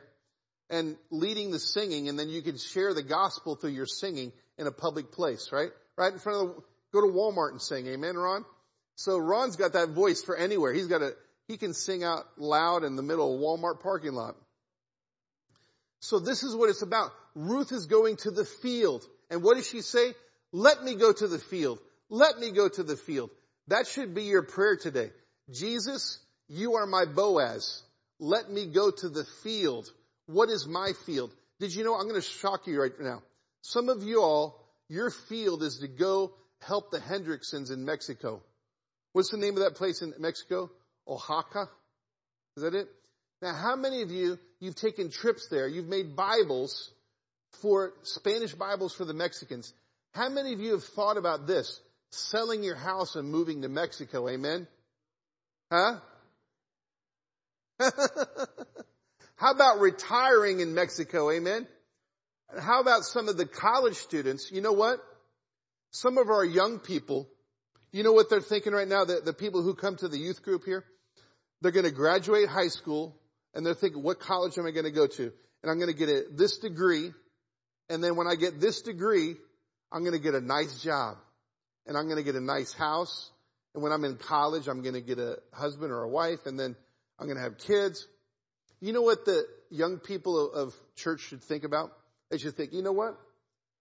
and leading the singing and then you can share the gospel through your singing in a public place, right? Right in front of the, go to Walmart and sing. Amen, Ron? So Ron's got that voice for anywhere. He's got a, he can sing out loud in the middle of Walmart parking lot. So this is what it's about. Ruth is going to the field. And what does she say? Let me go to the field. Let me go to the field. That should be your prayer today. Jesus, you are my Boaz. Let me go to the field. What is my field? Did you know, I'm going to shock you right now. Some of you all, your field is to go help the Hendricksons in Mexico. What's the name of that place in Mexico? Oaxaca? Is that it? Now, how many of you, you've taken trips there, you've made Bibles for, Spanish Bibles for the Mexicans. How many of you have thought about this? Selling your house and moving to Mexico, amen? Huh? How about retiring in Mexico? Amen. How about some of the college students? You know what? Some of our young people, you know what they're thinking right now? The, the people who come to the youth group here, they're going to graduate high school and they're thinking, what college am I going to go to? And I'm going to get a, this degree. And then when I get this degree, I'm going to get a nice job and I'm going to get a nice house. And when I'm in college, I'm going to get a husband or a wife and then I'm going to have kids. You know what the young people of church should think about? They should think, you know what?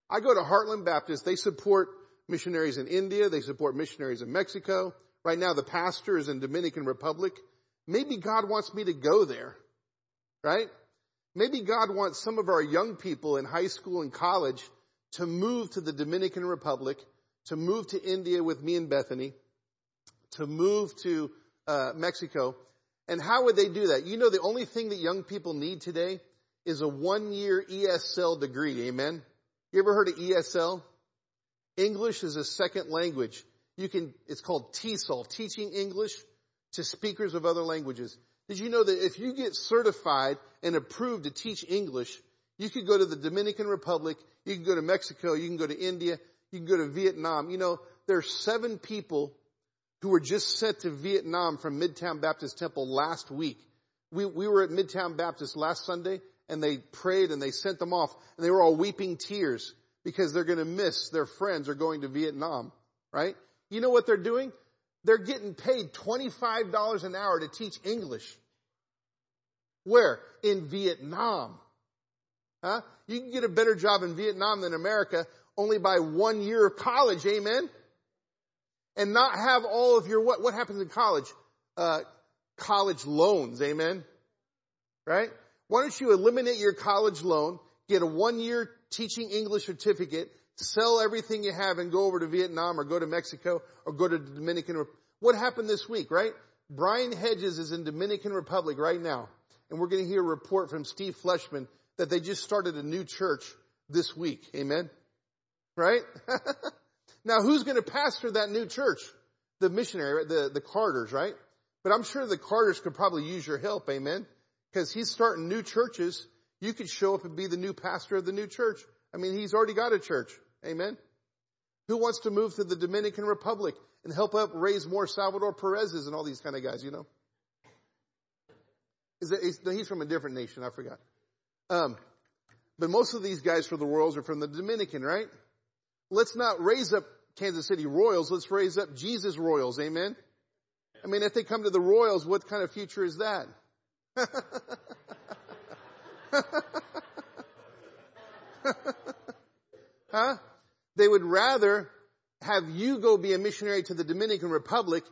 I go to Heartland Baptist. They support missionaries in India. They support missionaries in Mexico. Right now, the pastor is in Dominican Republic. Maybe God wants me to go there, right? Maybe God wants some of our young people in high school and college to move to the Dominican Republic, to move to India with me and Bethany, to move to uh, Mexico, and how would they do that? You know, the only thing that young people need today is a one year ESL degree. Amen. You ever heard of ESL? English is a second language. You can, it's called TESOL, teaching English to speakers of other languages. Did you know that if you get certified and approved to teach English, you could go to the Dominican Republic, you can go to Mexico, you can go to India, you can go to Vietnam. You know, there are seven people who were just sent to Vietnam from Midtown Baptist Temple last week. We, we were at Midtown Baptist last Sunday and they prayed and they sent them off and they were all weeping tears because they're going to miss their friends are going to Vietnam, right? You know what they're doing? They're getting paid $25 an hour to teach English. Where? In Vietnam. Huh? You can get a better job in Vietnam than America only by one year of college. Amen and not have all of your what? What happens in college? Uh, college loans. Amen. Right? Why don't you eliminate your college loan, get a one year teaching English certificate, sell everything you have and go over to Vietnam or go to Mexico or go to the Dominican Republic. What happened this week, right? Brian Hedges is in Dominican Republic right now. And we're going to hear a report from Steve Fleshman that they just started a new church this week. Amen. Right? Now, who's going to pastor that new church? The missionary, the, the Carters, right? But I'm sure the Carters could probably use your help, amen? Because he's starting new churches. You could show up and be the new pastor of the new church. I mean, he's already got a church, amen? Who wants to move to the Dominican Republic and help up raise more Salvador Perez's and all these kind of guys, you know? Is he's, he's from a different nation, I forgot. Um, but most of these guys for the Royals are from the Dominican, right? Let's not raise up Kansas City Royals, let's raise up Jesus Royals. Amen. I mean, if they come to the Royals, what kind of future is that? huh? They would rather have you go be a missionary to the Dominican Republic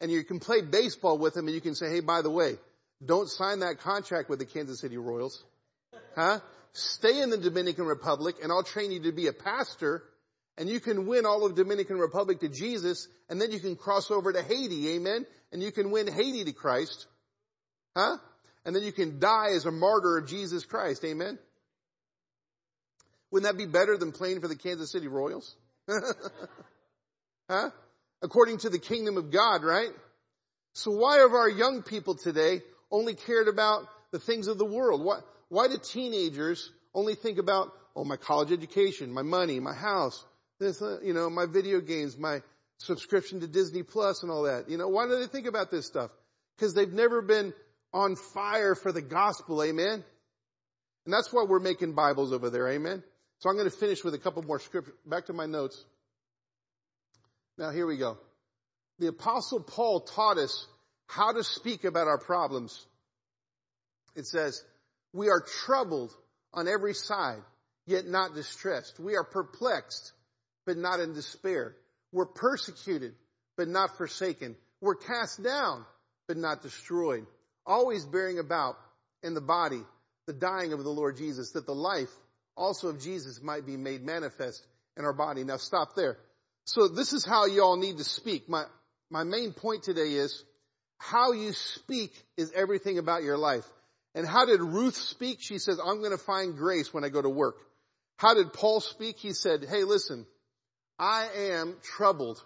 and you can play baseball with them and you can say, hey, by the way, don't sign that contract with the Kansas City Royals. Huh? Stay in the Dominican Republic and I'll train you to be a pastor and you can win all of Dominican Republic to Jesus, and then you can cross over to Haiti, amen? And you can win Haiti to Christ. Huh? And then you can die as a martyr of Jesus Christ, amen? Wouldn't that be better than playing for the Kansas City Royals? huh? According to the kingdom of God, right? So why have our young people today only cared about the things of the world? Why, why do teenagers only think about, oh, my college education, my money, my house, this, uh, you know, my video games, my subscription to Disney Plus and all that. You know, why do they think about this stuff? Because they've never been on fire for the gospel, amen? And that's why we're making Bibles over there, amen? So I'm going to finish with a couple more scriptures. Back to my notes. Now here we go. The apostle Paul taught us how to speak about our problems. It says, we are troubled on every side, yet not distressed. We are perplexed, but not in despair. We're persecuted, but not forsaken. We're cast down, but not destroyed. Always bearing about in the body the dying of the Lord Jesus, that the life also of Jesus might be made manifest in our body. Now stop there. So this is how y'all need to speak. My, my main point today is how you speak is everything about your life. And how did Ruth speak? She says, I'm going to find grace when I go to work. How did Paul speak? He said, hey, listen, I am troubled.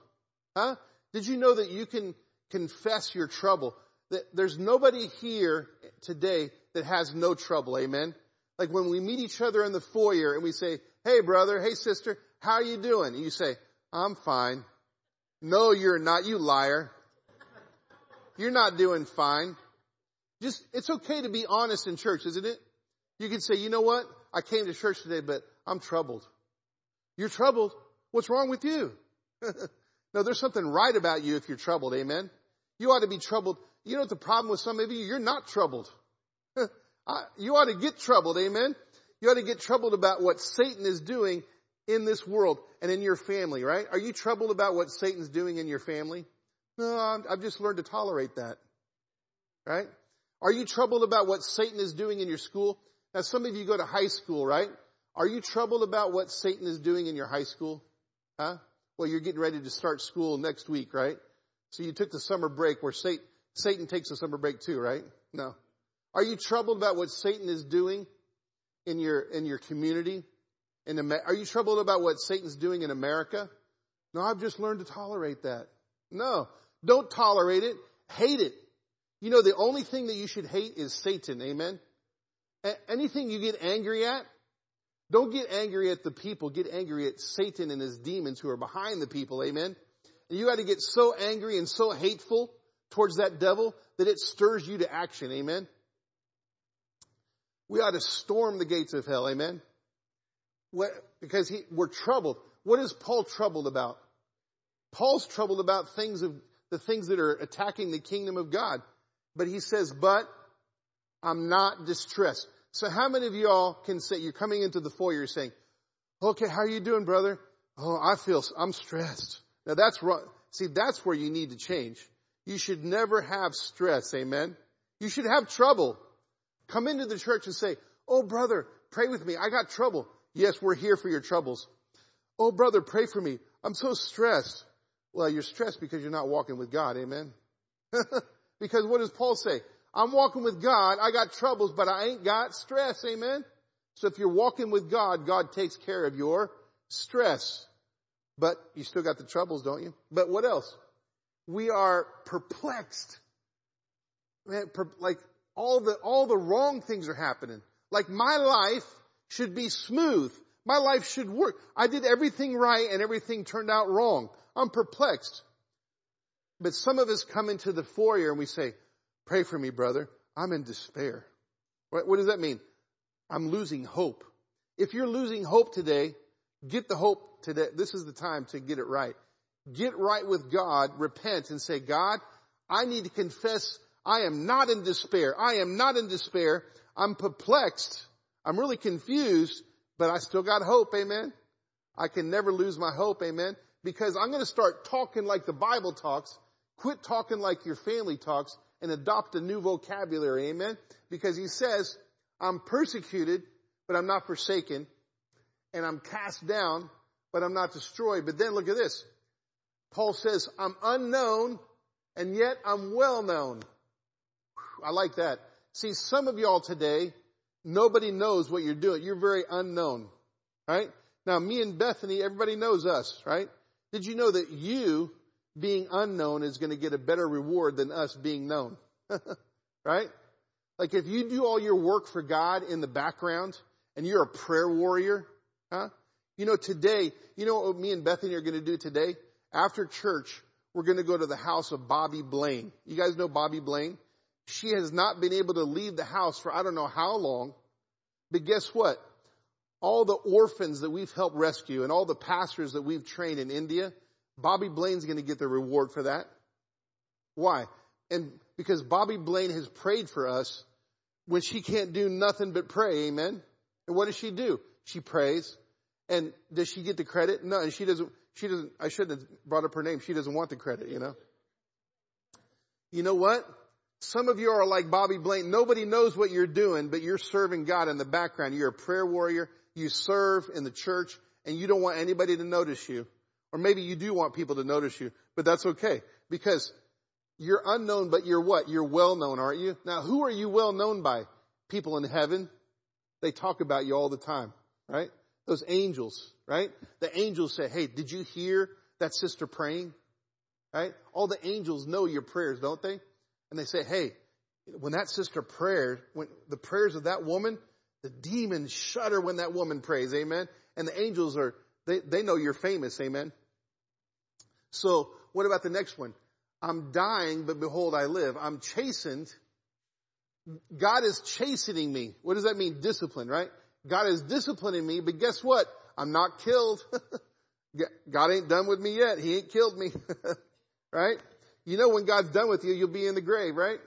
Huh? Did you know that you can confess your trouble? That there's nobody here today that has no trouble. Amen. Like when we meet each other in the foyer and we say, hey brother, hey sister, how are you doing? And you say, I'm fine. No, you're not, you liar. You're not doing fine. Just, it's okay to be honest in church, isn't it? You can say, you know what? I came to church today, but I'm troubled. You're troubled. What's wrong with you? no, there's something right about you if you're troubled. Amen. You ought to be troubled. You know what the problem with some of you? You're not troubled. you ought to get troubled. Amen. You ought to get troubled about what Satan is doing in this world and in your family, right? Are you troubled about what Satan's doing in your family? No, I've just learned to tolerate that. Right? Are you troubled about what Satan is doing in your school? Now some of you go to high school, right? Are you troubled about what Satan is doing in your high school? Huh? Well, you're getting ready to start school next week, right? So you took the summer break where Satan, Satan takes a summer break too, right? No. Are you troubled about what Satan is doing in your, in your community? In are you troubled about what Satan's doing in America? No, I've just learned to tolerate that. No. Don't tolerate it. Hate it. You know, the only thing that you should hate is Satan. Amen. A- anything you get angry at, don't get angry at the people. Get angry at Satan and his demons who are behind the people. Amen. And you got to get so angry and so hateful towards that devil that it stirs you to action. Amen. We ought to storm the gates of hell. Amen. What, because he, we're troubled. What is Paul troubled about? Paul's troubled about things of the things that are attacking the kingdom of God. But he says, but I'm not distressed. So how many of y'all can say, you're coming into the foyer saying, okay, how are you doing, brother? Oh, I feel, I'm stressed. Now that's. See, that's where you need to change. You should never have stress. Amen. You should have trouble. Come into the church and say, Oh, brother, pray with me. I got trouble. Yes, we're here for your troubles. Oh, brother, pray for me. I'm so stressed. Well, you're stressed because you're not walking with God. Amen. because what does Paul say? I'm walking with God. I got troubles, but I ain't got stress. Amen. So if you're walking with God, God takes care of your stress. But you still got the troubles, don't you? But what else? We are perplexed. Man, per, like all the, all the wrong things are happening. Like my life should be smooth. My life should work. I did everything right and everything turned out wrong. I'm perplexed. But some of us come into the foyer and we say, pray for me, brother. I'm in despair. What, what does that mean? I'm losing hope. If you're losing hope today, get the hope today. This is the time to get it right. Get right with God, repent and say, God, I need to confess I am not in despair. I am not in despair. I'm perplexed. I'm really confused, but I still got hope. Amen. I can never lose my hope. Amen. Because I'm going to start talking like the Bible talks. Quit talking like your family talks and adopt a new vocabulary. Amen. Because he says, I'm persecuted, but I'm not forsaken. And I'm cast down, but I'm not destroyed. But then look at this. Paul says, I'm unknown and yet I'm well known. I like that. See, some of y'all today, nobody knows what you're doing. You're very unknown, right? Now, me and Bethany, everybody knows us, right? Did you know that you being unknown is going to get a better reward than us being known? right? Like if you do all your work for God in the background and you're a prayer warrior, huh? You know, today, you know what me and Bethany are going to do today? After church, we're going to go to the house of Bobby Blaine. You guys know Bobby Blaine? She has not been able to leave the house for I don't know how long. But guess what? All the orphans that we've helped rescue and all the pastors that we've trained in India, Bobby Blaine's going to get the reward for that. Why? And because Bobby Blaine has prayed for us when she can't do nothing but pray. Amen. And what does she do? She prays. And does she get the credit? No, and she doesn't, she doesn't, I shouldn't have brought up her name. She doesn't want the credit, you know? You know what? Some of you are like Bobby Blaine. Nobody knows what you're doing, but you're serving God in the background. You're a prayer warrior. You serve in the church and you don't want anybody to notice you. Or maybe you do want people to notice you, but that's okay because you're unknown, but you're what? You're well known, aren't you? Now, who are you well known by? People in heaven. They talk about you all the time, right? Those angels, right? The angels say, hey, did you hear that sister praying? Right? All the angels know your prayers, don't they? And they say, hey, when that sister prayed, when the prayers of that woman, the demons shudder when that woman prays, amen? And the angels are, they, they know you're famous, amen? So, what about the next one? I'm dying, but behold, I live. I'm chastened. God is chastening me. What does that mean? Discipline, right? God is disciplining me, but guess what? I'm not killed. God ain't done with me yet. He ain't killed me. right? You know when God's done with you, you'll be in the grave, right?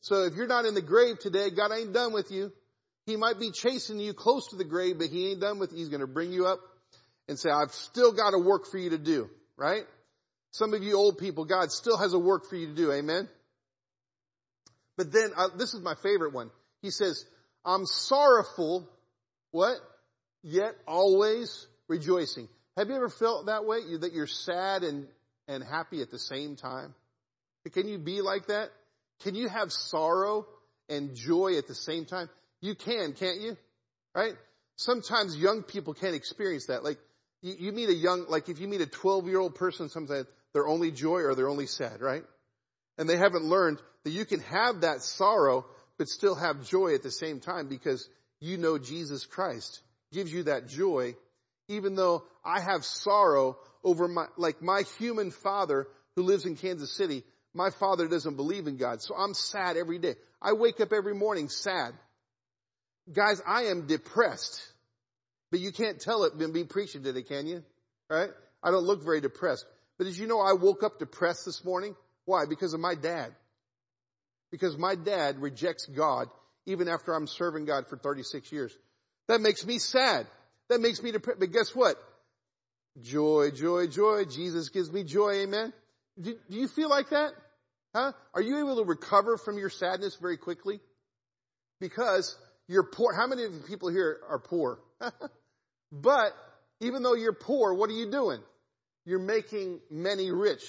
So if you're not in the grave today, God ain't done with you. He might be chasing you close to the grave, but he ain't done with you. He's going to bring you up and say, I've still got a work for you to do, right? Some of you old people, God still has a work for you to do. Amen. But then, uh, this is my favorite one. He says, I'm sorrowful. What? Yet always rejoicing. Have you ever felt that way? You, that you're sad and, and happy at the same time? Can you be like that? Can you have sorrow and joy at the same time? You can, can't you? Right? Sometimes young people can't experience that. Like, you, you meet a young, like if you meet a 12 year old person, sometimes they're only joy or they're only sad, right? And they haven't learned that you can have that sorrow, but still have joy at the same time because you know Jesus Christ gives you that joy, even though I have sorrow over my, like my human father who lives in Kansas City. My father doesn't believe in God, so I'm sad every day. I wake up every morning sad. Guys, I am depressed, but you can't tell it and be preaching today, can you? Right? I don't look very depressed. But as you know I woke up depressed this morning? Why? Because of my dad. Because my dad rejects God even after I'm serving God for 36 years. That makes me sad. That makes me depressed. But guess what? Joy, joy, joy. Jesus gives me joy. Amen. Do, do you feel like that? Huh? Are you able to recover from your sadness very quickly? Because you're poor. How many people here are poor? but even though you're poor, what are you doing? You're making many rich.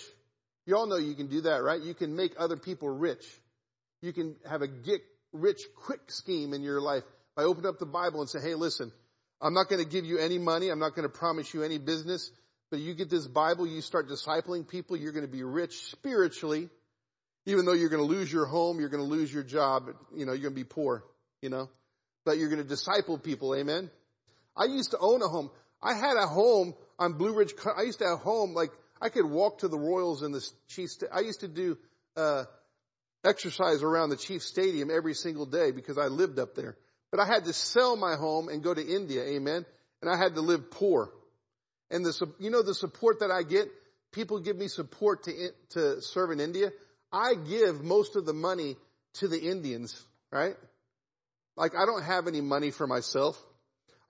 You all know you can do that, right? You can make other people rich. You can have a get rich quick scheme in your life by opening up the Bible and say, hey, listen, I'm not going to give you any money. I'm not going to promise you any business. But you get this Bible, you start discipling people, you're going to be rich spiritually. Even though you're going to lose your home, you're going to lose your job, you know, you're going to be poor, you know. But you're going to disciple people, amen? I used to own a home. I had a home on Blue Ridge. I used to have home like I could walk to the Royals in the Chiefs. I used to do uh, exercise around the Chiefs Stadium every single day because I lived up there. But I had to sell my home and go to India, amen. And I had to live poor. And the you know the support that I get. People give me support to to serve in India. I give most of the money to the Indians, right? Like I don't have any money for myself.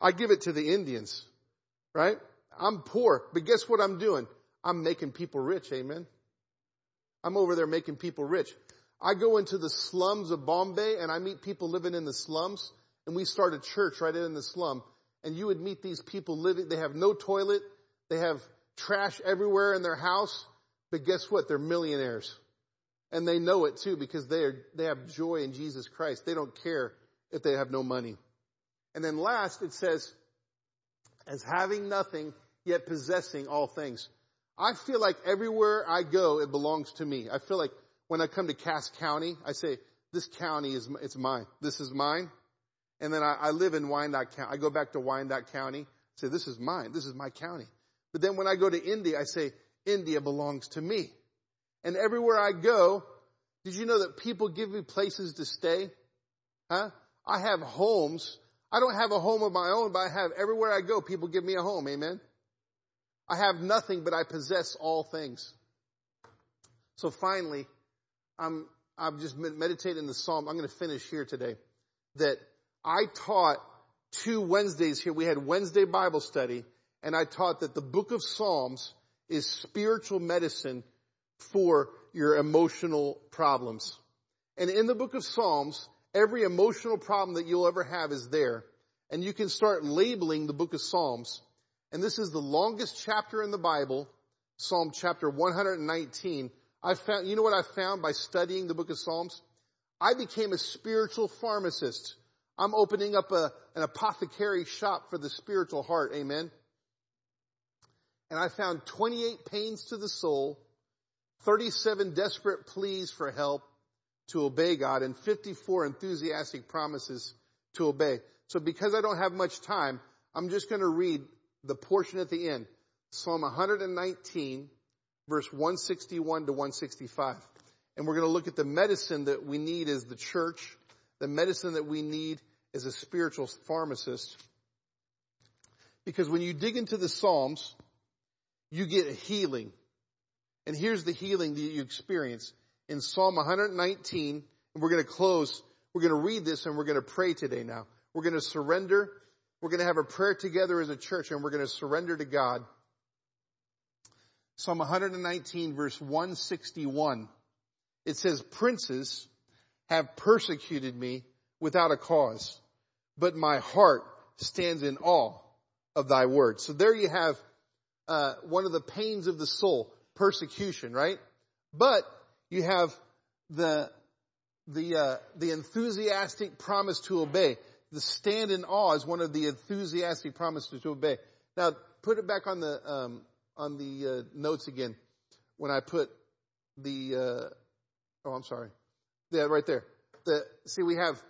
I give it to the Indians, right? I'm poor, but guess what I'm doing? I'm making people rich. Amen. I'm over there making people rich. I go into the slums of Bombay and I meet people living in the slums and we start a church right in the slum and you would meet these people living, they have no toilet, They have trash everywhere in their house, but guess what? They're millionaires. And they know it too because they are, they have joy in Jesus Christ. They don't care if they have no money. And then last, it says, as having nothing, yet possessing all things. I feel like everywhere I go, it belongs to me. I feel like when I come to Cass County, I say, this county is, it's mine. This is mine. And then I, I live in Wyandotte County. I go back to Wyandotte County, say, this is mine. This is my county. But then when I go to India, I say, India belongs to me. And everywhere I go, did you know that people give me places to stay? Huh? I have homes. I don't have a home of my own, but I have everywhere I go, people give me a home. Amen. I have nothing, but I possess all things. So finally, I'm, I've just meditating the Psalm. I'm going to finish here today. That I taught two Wednesdays here. We had Wednesday Bible study and I taught that the book of Psalms is spiritual medicine for your emotional problems. And in the book of Psalms, every emotional problem that you'll ever have is there. And you can start labeling the book of Psalms. And this is the longest chapter in the Bible, Psalm chapter 119. I found, you know what I found by studying the book of Psalms? I became a spiritual pharmacist. I'm opening up a, an apothecary shop for the spiritual heart. Amen. And I found 28 pains to the soul, 37 desperate pleas for help to obey God, and 54 enthusiastic promises to obey. So because I don't have much time, I'm just going to read the portion at the end. Psalm 119, verse 161 to 165. And we're going to look at the medicine that we need as the church, the medicine that we need as a spiritual pharmacist. Because when you dig into the Psalms, you get healing. And here's the healing that you experience in Psalm 119. And we're going to close. We're going to read this and we're going to pray today now. We're going to surrender. We're going to have a prayer together as a church and we're going to surrender to God. Psalm 119 verse 161. It says, princes have persecuted me without a cause, but my heart stands in awe of thy word. So there you have uh, one of the pains of the soul, persecution, right? But you have the the uh, the enthusiastic promise to obey. The stand in awe is one of the enthusiastic promises to obey. Now, put it back on the um, on the uh, notes again. When I put the uh, oh, I'm sorry, yeah, right there. The see, we have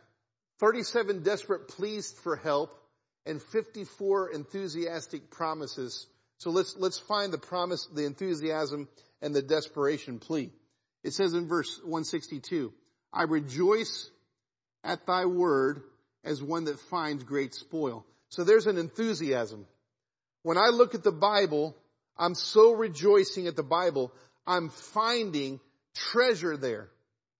37 desperate pleas for help and 54 enthusiastic promises so let's, let's find the promise, the enthusiasm, and the desperation plea. It says in verse 162, I rejoice at thy word as one that finds great spoil. So there's an enthusiasm. When I look at the Bible, I'm so rejoicing at the Bible, I'm finding treasure there.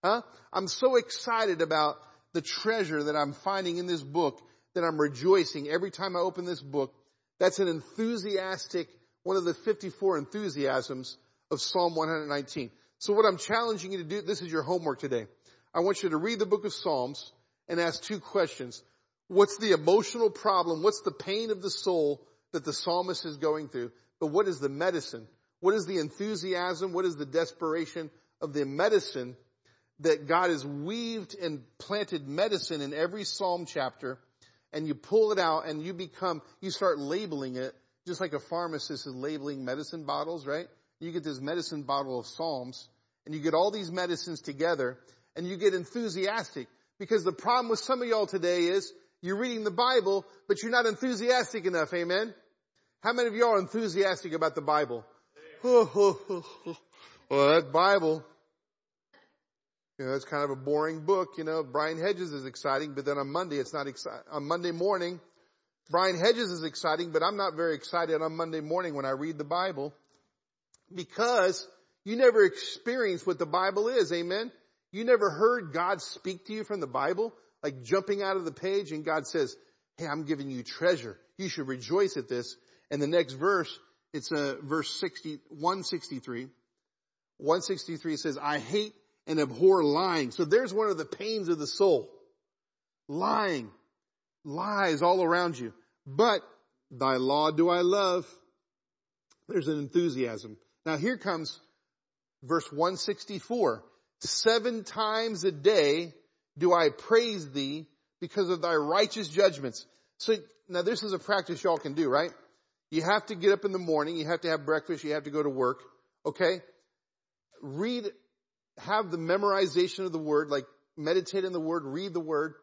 Huh? I'm so excited about the treasure that I'm finding in this book that I'm rejoicing every time I open this book that's an enthusiastic, one of the 54 enthusiasms of Psalm 119. So what I'm challenging you to do, this is your homework today. I want you to read the book of Psalms and ask two questions. What's the emotional problem? What's the pain of the soul that the psalmist is going through? But what is the medicine? What is the enthusiasm? What is the desperation of the medicine that God has weaved and planted medicine in every psalm chapter and you pull it out and you become, you start labeling it, just like a pharmacist is labeling medicine bottles, right? You get this medicine bottle of Psalms and you get all these medicines together and you get enthusiastic because the problem with some of y'all today is you're reading the Bible, but you're not enthusiastic enough. Amen. How many of y'all are enthusiastic about the Bible? well, that Bible, you know, it's kind of a boring book. You know, Brian Hedges is exciting, but then on Monday it's not exciting. On Monday morning, Brian Hedges is exciting, but I'm not very excited on Monday morning when I read the Bible because you never experienced what the Bible is. Amen. You never heard God speak to you from the Bible, like jumping out of the page and God says, Hey, I'm giving you treasure. You should rejoice at this. And the next verse, it's a uh, verse 60, 163. 163 says, I hate and abhor lying. So there's one of the pains of the soul. Lying. Lies all around you. But thy law do I love. There's an enthusiasm. Now here comes verse 164. Seven times a day do I praise thee because of thy righteous judgments. So now this is a practice y'all can do, right? You have to get up in the morning. You have to have breakfast. You have to go to work. Okay. Read, have the memorization of the word, like meditate in the word, read the word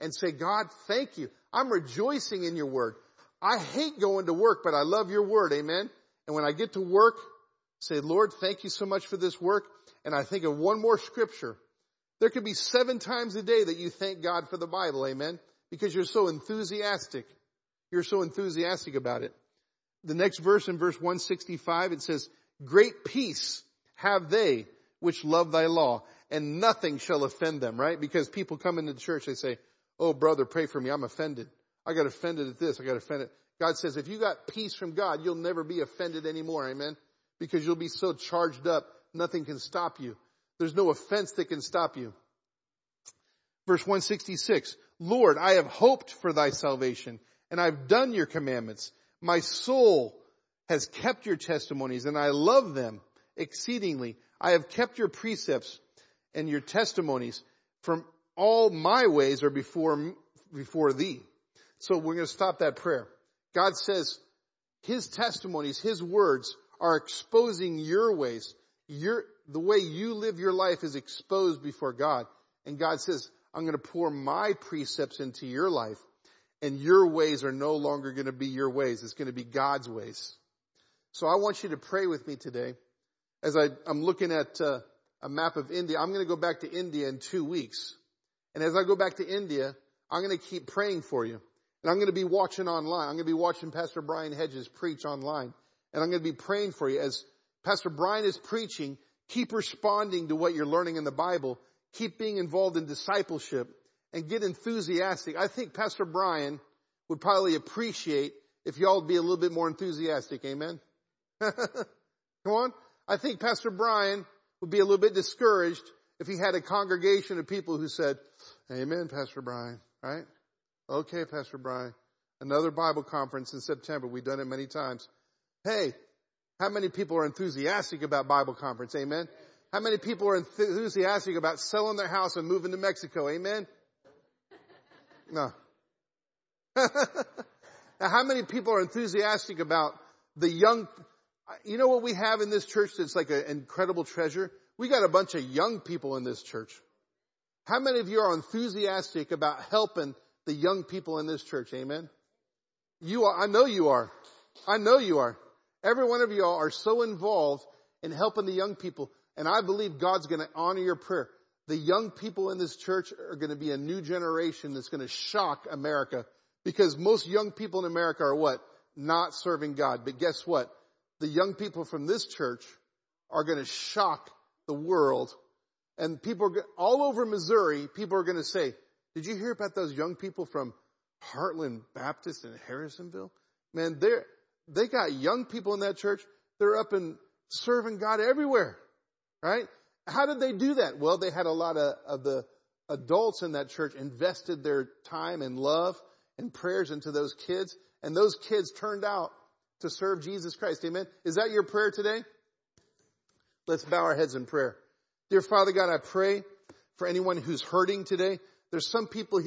and say, God, thank you. I'm rejoicing in your word. I hate going to work, but I love your word. Amen. And when I get to work, say, Lord, thank you so much for this work. And I think of one more scripture. There could be seven times a day that you thank God for the Bible. Amen. Because you're so enthusiastic. You're so enthusiastic about it. The next verse in verse 165, it says, great peace have they which love thy law and nothing shall offend them, right? Because people come into the church, they say, oh brother, pray for me. I'm offended. I got offended at this. I got offended. God says, if you got peace from God, you'll never be offended anymore. Amen. Because you'll be so charged up, nothing can stop you. There's no offense that can stop you. Verse 166, Lord, I have hoped for thy salvation and I've done your commandments. My soul has kept your testimonies and I love them exceedingly. I have kept your precepts and your testimonies from all my ways are before, before thee. So we're going to stop that prayer. God says his testimonies, his words are exposing your ways. Your, the way you live your life is exposed before God. And God says, I'm going to pour my precepts into your life and your ways are no longer going to be your ways. It's going to be God's ways. So I want you to pray with me today as I, am looking at uh, a map of India. I'm going to go back to India in two weeks. And as I go back to India, I'm going to keep praying for you. And I'm going to be watching online. I'm going to be watching Pastor Brian Hedges preach online. And I'm going to be praying for you as Pastor Brian is preaching. Keep responding to what you're learning in the Bible. Keep being involved in discipleship and get enthusiastic. I think Pastor Brian would probably appreciate if y'all would be a little bit more enthusiastic. Amen. Come on. I think Pastor Brian would be a little bit discouraged if he had a congregation of people who said, Amen, Pastor Brian, right? Okay, Pastor Brian. Another Bible conference in September. We've done it many times. Hey, how many people are enthusiastic about Bible conference? Amen. How many people are enthusiastic about selling their house and moving to Mexico? Amen. No. now, how many people are enthusiastic about the young, you know what we have in this church that's like an incredible treasure? We got a bunch of young people in this church. How many of you are enthusiastic about helping the young people in this church? Amen. You are, I know you are. I know you are. Every one of you all are so involved in helping the young people. And I believe God's going to honor your prayer the young people in this church are going to be a new generation that's going to shock America because most young people in America are what? Not serving God. But guess what? The young people from this church are going to shock the world and people are, all over Missouri, people are going to say, did you hear about those young people from Heartland Baptist in Harrisonville? Man, they're, they got young people in that church. They're up and serving God everywhere, right? How did they do that? Well, they had a lot of, of the adults in that church invested their time and love and prayers into those kids, and those kids turned out to serve Jesus Christ. Amen. Is that your prayer today? Let's bow our heads in prayer. Dear Father God, I pray for anyone who's hurting today. There's some people here